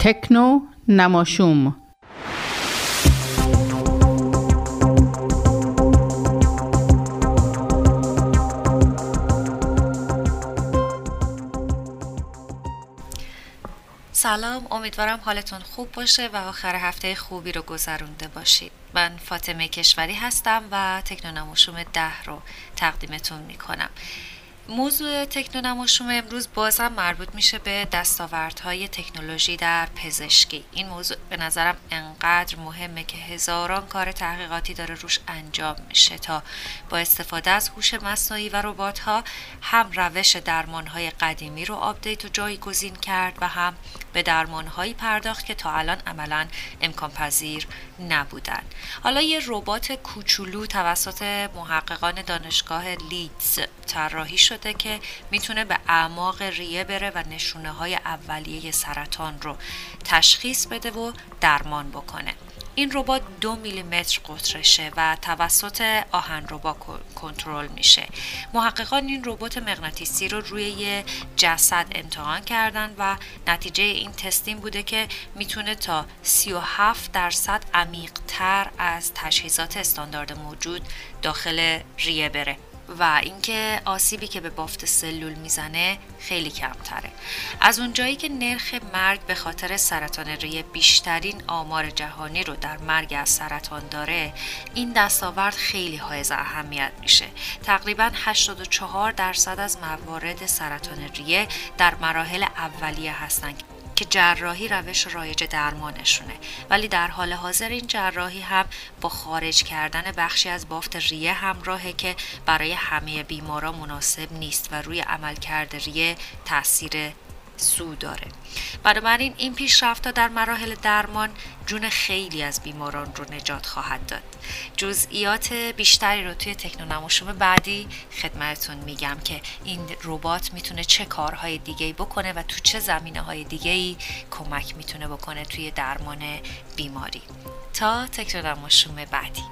تکنو نماشوم. سلام امیدوارم حالتون خوب باشه و آخر هفته خوبی رو گذرونده باشید. من فاطمه کشوری هستم و تکنونموشوم ده رو تقدیمتون می‌کنم. موضوع تکنونماشوم امروز بازم مربوط میشه به دستاوردهای تکنولوژی در پزشکی. این موضوع به نظرم انقدر مهمه که هزاران کار تحقیقاتی داره روش انجام میشه تا با استفاده از هوش مصنوعی و ربات ها هم روش درمان های قدیمی رو update و جایگزین کرد و هم به درمانهایی پرداخت که تا الان عملا امکان پذیر نبودن. حالا یه ربات کوچولو توسط محققان دانشگاه لیدز طراحی شده که می‌تونه به اعماق ریه بره و نشونه های اولیه سرطان رو تشخیص بده و درمان بکنه. این ربات دو میلیمتر قطرشه و توسط آهنربا کنترل میشه. محققان این ربات مغناطیسی رو روی یه جسد امتحان کردن و نتیجه این تستین بوده که می‌تونه تا 37 درصد عمیقتر از تجهیزات استاندارد موجود داخل ریه بره. و اینکه آسیبی که به بافت سلول می‌زنه خیلی کمتره. از اونجایی که نرخ مرگ به خاطر سرطان ریه بیشترین آمار جهانی رو در مرگ از سرطان داره این دستاورد خیلی حائز اهمیت میشه. تقریبا 84 درصد از موارد سرطان ریه در مراحل اولیه هستند که جراحی روش رایج درمانشونه. ولی در حال حاضر این جراحی هم با خارج کردن بخشی از بافت ریه همراهه که برای همه بیمارا مناسب نیست و روی عملکرد ریه تاثیر سو داره. بنابراین این پیشرفت در مراحل درمان جون خیلی از بیماران رو نجات خواهد داد. جزئیات بیشتری رو توی تکنونموشوم بعدی خدمتتون میگم که این ربات می‌تونه چه کارهای دیگه بکنه و تو چه زمینه های دیگه کمک می‌تونه بکنه توی درمان بیماری. تا تکنونموشوم بعدی.